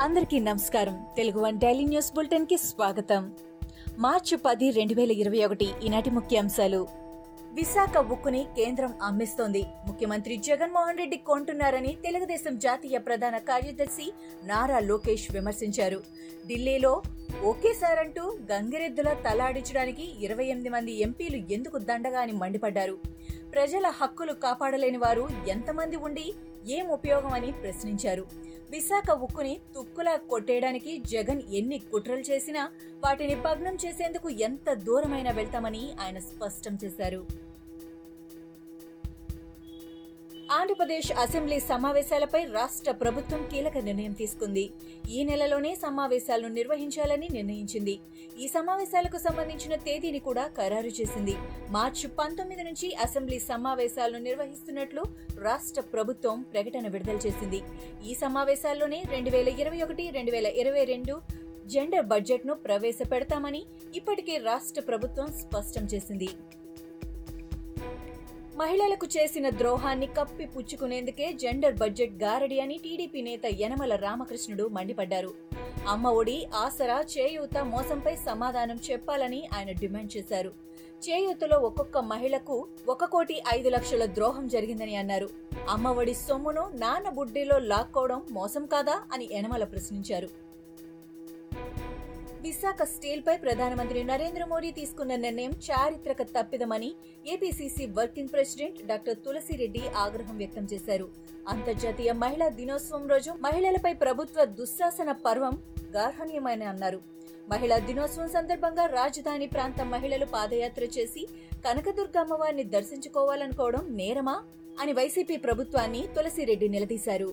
అందరికీ నమస్కారం. Telugu one daily news బులెటిన్కి స్వాగతం. మార్చి పది రెండు వేల ఇరవై ఒకటి ఈనాటి ముఖ్యాంశాలు. విశాఖ ఉక్కుని కేంద్రం అమ్మిస్తోంది. ముఖ్యమంత్రి జగన్మోహన్ రెడ్డి కొంటున్నారని తెలుగుదేశం జాతీయ ప్రధాన కార్యదర్శి నారా లోకేష్ విమర్శించారు. ఢిల్లీలో ఒకేసారంటూ గంగిరెద్దుల తలాడించడానికి ఇరవై ఎనిమిది మంది ఎంపీలు ఎందుకు దండగా అని మండిపడ్డారు. ప్రజల హక్కులు కాపాడలేని వారు ఎంతమంది ఉండి ఏం ఉపయోగం అని ప్రశ్నించారు. విశాఖ ఉక్కుని తుక్కులా కొట్టేయడానికి జగన్ ఎన్ని కుట్రలు చేసినా వాటిని భగ్నం చేసేందుకు ఎంత దూరమైనా వెళ్తామని ఆయన స్పష్టం చేశారు. ఆంధ్రప్రదేశ్ అసెంబ్లీ సమావేశాలపై రాష్ట్ర ప్రభుత్వం కీలక నిర్ణయం తీసుకుంది. ఈ నెలలోనే సమావేశాలను నిర్వహించాలని నిర్ణయించింది. ఈ సమావేశాలకు సంబంధించిన తేదీని కూడా ఖరారు చేసింది. మార్చి పంతొమ్మిది నుంచి అసెంబ్లీ సమావేశాలను నిర్వహిస్తున్నట్లు రాష్ట్ర ప్రభుత్వం ప్రకటన విడుదల చేసింది. ఈ సమావేశాల్లోనే రెండు వేల ఇరవై ఒకటి రెండు వేల ఇరవై రెండు జెండర్ బడ్జెట్ను ప్రవేశపెడతామని ఇప్పటికే రాష్ట్ర ప్రభుత్వం స్పష్టం చేసింది. మహిళలకు చేసిన ద్రోహాన్ని కప్పి పుచ్చుకునేందుకే జెండర్ బడ్జెట్ గారడి అని టీడీపీ నేత యనమల రామకృష్ణుడు మండిపడ్డారు. అమ్మ ఒడి ఆసరా చేయూత మోసంపై సమాధానం చెప్పాలని ఆయన డిమాండ్ చేశారు. చేయూతలో ఒక్కొక్క మహిళకు ఒక కోటి ఐదు లక్షల ద్రోహం జరిగిందని అన్నారు. అమ్మ ఒడి సొమ్మును నాన్న బుడ్డిలో లాక్కోవడం మోసం కాదా అని యనమల ప్రశ్నించారు. విశాఖ స్టీల్ పై ప్రధానమంత్రి నరేంద్ర మోడీ తీసుకున్న నిర్ణయం చారిత్రక తప్పిదమని APCC working president doctor Tulasireddy ఆగ్రహం వ్యక్తం చేశారు. అంతర్జాతీయ మహిళా దినోత్సవం రోజు మహిళలపై ప్రభుత్వ దుశ్శాసన పర్వం గార్హణ్యమని అన్నారు. మహిళా దినోత్సవం సందర్భంగా రాజధాని ప్రాంత మహిళలు పాదయాత్ర చేసి కనకదుర్గ అమ్మవారిని దర్శించుకోవాలనుకోవడం నేరమా అని వైసీపీ ప్రభుత్వాన్ని తులసిరెడ్డి నిలదీశారు.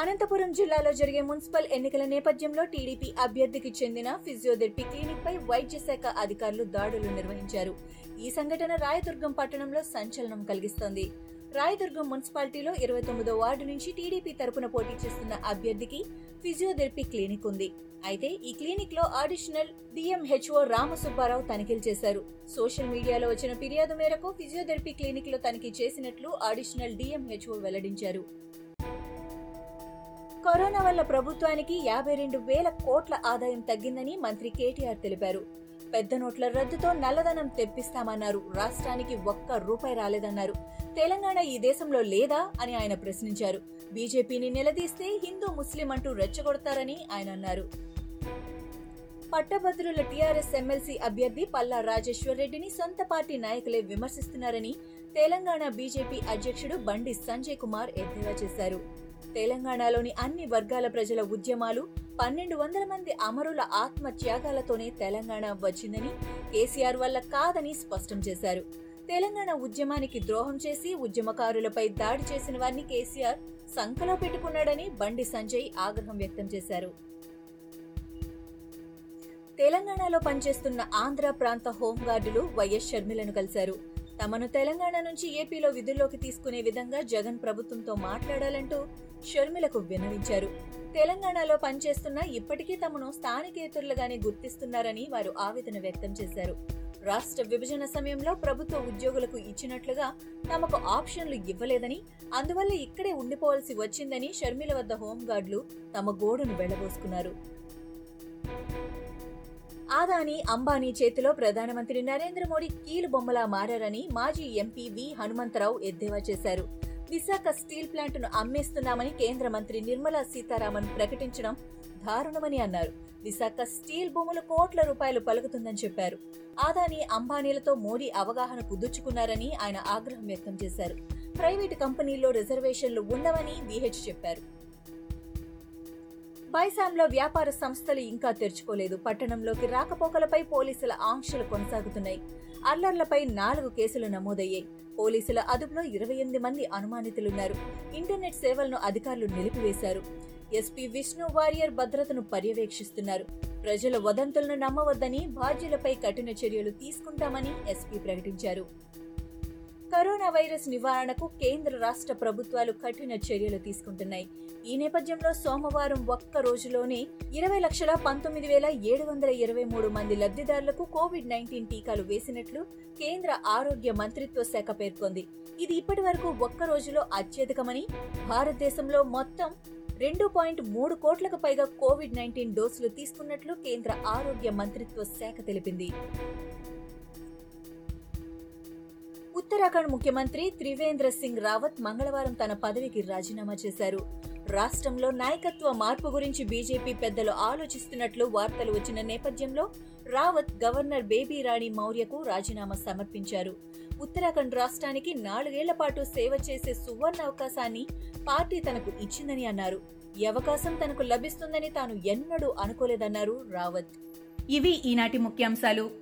అనంతపురం జిల్లాలో జరిగే మున్సిపల్ ఎన్నికల నేపథ్యంలో టీడీపీ అభ్యర్థికి చెందిన ఫిజియోథెరపీ క్లినిక్ పై వైద్య శాఖ అధికారులు దాడులు నిర్వహించారు. ఈ సంఘటన రాయదుర్గం పట్టణంలో సంచలనం కలిగిస్తోంది. రాయదుర్గం మున్సిపాలిటీలో ఇరవై తొమ్మిదో వార్డు నుంచి టీడీపీ తరపున పోటీ చేస్తున్న అభ్యర్థికి ఫిజియోథెరపీ క్లినిక్ ఉంది. అయితే ఈ క్లినిక్లో అడిషనల్ డిఎంహెచ్ఓ రామసుబ్బారావు తనిఖీలు చేశారు. సోషల్ మీడియాలో వచ్చిన ఫిర్యాదు మేరకు ఫిజియోథెరపీ క్లినిక్లో తనిఖీ చేసినట్లు అడిషనల్ డిఎంహెచ్ఓ వెల్లడించారు. కరోనా వల్ల ప్రభుత్వానికి యాభై రెండు వేల కోట్ల ఆదాయం తగ్గిందని మంత్రి కేటీఆర్ తెలిపారు. పెద్ద నోట్ల రద్దుతో నల్లధనం తెప్పిస్తామన్నారు. రాష్ట్రానికి ఒక్క రూపాయి రాలేదన్నారు. తెలంగాణ ఈ దేశంలో లేదా అని ఆయన ప్రశ్నించారు. బీజేపీని నిలదీస్తే హిందూ ముస్లిం అంటూ రెచ్చగొడతారని ఆయన అన్నారు. పట్టభద్రుల టీఆర్ఎస్ ఎమ్మెల్సీ అభ్యర్థి పల్లా రాజేశ్వర్ రెడ్డిని సొంత పార్టీ నాయకులే విమర్శిస్తున్నారని తెలంగాణ బీజేపీ అధ్యక్షుడు బండి సంజయ్ కుమార్ ఎద్దేవా చేశారు. తెలంగాణలోని అన్ని వర్గాల ప్రజల ఉద్యమాలు పన్నెండు వందల మంది అమరుల ఆత్మ త్యాగాలతోనే తెలంగాణ వచ్చిందని కేసీఆర్ వల్ల కాదని స్పష్టం చేశారు. తెలంగాణ ఉద్యమానికి ద్రోహం చేసి ఉద్యమకారులపై దాడి చేసిన వారిని కేసీఆర్ సంకలో పెట్టుకున్నాడని బండి సంజయ్ ఆగ్రహం వ్యక్తం చేశారు. తెలంగాణలో పనిచేస్తున్న ఆంధ్ర ప్రాంత హోంగార్డులు వైఎస్ షర్మిలను కలిశారు. తమను తెలంగాణ నుంచి ఏపీలో విధుల్లోకి తీసుకునే విధంగా జగన్ ప్రభుత్వంతో మాట్లాడాలంటూ షర్మిలకు విన్నవించారు. తెలంగాణలో పనిచేస్తున్న ఇప్పటికీ తమను స్థానికేతరులుగానే గుర్తిస్తున్నారని వారు ఆవేదన వ్యక్తం చేశారు. రాష్ట్ర విభజన సమయంలో ప్రభుత్వ ఉద్యోగులకు ఇచ్చినట్లుగా తమకు ఆప్షన్లు ఇవ్వలేదని అందువల్ల ఇక్కడే ఉండిపోవాల్సి వచ్చిందని షర్మిల వద్ద హోంగార్డులు తమ గోడును వెళ్ళబోసుకున్నారు. ఆదాని అంబానీ చేతిలో ప్రధానమంత్రి నరేంద్ర మోడీ కీలు బొమ్మలా మారారని మాజీ ఎంపీ వి హనుమంతరావు ఎద్దేవా చేశారు. విశాఖ స్టీల్ ప్లాంట్ను అమ్మేస్తున్నామని కేంద్ర మంత్రి నిర్మలా సీతారామన్ ప్రకటించడం దారుణమని అన్నారు. విశాఖ స్టీల్ భూములు కోట్ల రూపాయలు పలుకుతుందని చెప్పారు. ఆదాని అంబానీలతో మోడీ అవగాహన కుదుర్చుకున్నారని ఆయన ఆగ్రహం వ్యక్తం చేశారు. ప్రైవేటు కంపెనీల్లో రిజర్వేషన్లు ఉండవని విహెచ్ చెప్పారు. బైసాంలో వ్యాపార సంస్థలు ఇంకా తెరుచుకోలేదు. పట్టణంలోకి రాకపోకలపై పోలీసుల ఆంక్షలు కొనసాగుతున్నాయి. అల్లర్లపై నాలుగు కేసులు నమోదయ్యాయి. పోలీసుల అదుపులో ఇరవై ఎనిమిది మంది అనుమానితులున్నారు. ఇంటర్నెట్ సేవలను అధికారులు నిలిపివేశారు. ఎస్పీ విష్ణు వారియర్ భద్రతను పర్యవేక్షిస్తున్నారు. ప్రజల వదంతులను నమ్మవద్దని బాధ్యులపై కఠిన చర్యలు తీసుకుంటామని ఎస్పీ ప్రకటించారు. కరోనా వైరస్ నివారణకు కేంద్ర రాష్ట్ర ప్రభుత్వాలు కఠిన చర్యలు తీసుకుంటున్నాయి. ఈ నేపథ్యంలో సోమవారం ఒక్క రోజులోనే ఇరవై లక్షల పంతొమ్మిది వేల ఏడు వందల ఇరవై మూడు మంది లబ్ధిదారులకు కోవిడ్ నైన్టీన్ టీకాలు వేసినట్లు కేంద్ర ఆరోగ్య మంత్రిత్వ శాఖ పేర్కొంది. ఇది ఇప్పటి వరకు ఒక్క రోజులో అత్యధికమని భారతదేశంలో మొత్తం రెండు పాయింట్ మూడు కోట్లకు పైగా కోవిడ్ నైన్టీన్ డోసులు తీసుకున్నట్లు కేంద్ర ఆరోగ్య మంత్రిత్వ శాఖ తెలిపింది. ఉత్తరాఖండ్ ముఖ్యమంత్రి త్రివేంద్ర సింగ్ రావత్ మంగళవారం తన పదవికి రాజీనామా చేశారు. రాష్ట్రంలో నాయకత్వ మార్పు గురించి బీజేపీ పెద్దలు ఆలోచిస్తున్నట్లు వార్తలు వచ్చిన నేపథ్యంలో రావత్ గవర్నర్ బేబీ రాణి మౌర్యకు రాజీనామా సమర్పించారు. ఉత్తరాఖండ్ రాష్ట్రానికి నాలుగేళ్ళ పాటు సేవ చేసే సువర్ణ అవకాశాన్ని పార్టీ తనకు ఇచ్చిందని అన్నారు. ఈ అవకాశం తనకు లభిస్తుందని తాను ఎన్నడూ అనుకోలేదన్నారు రావత్. ఇవి ఈనాటి ముఖ్యాంశాలు.